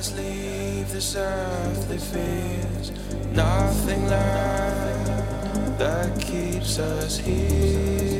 us leave this earthly fears, nothing left that keeps us here.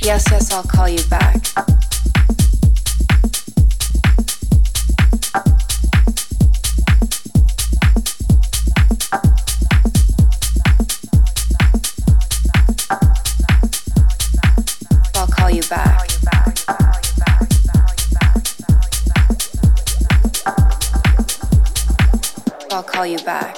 Bending the end to the beginning again. We're just bending the end to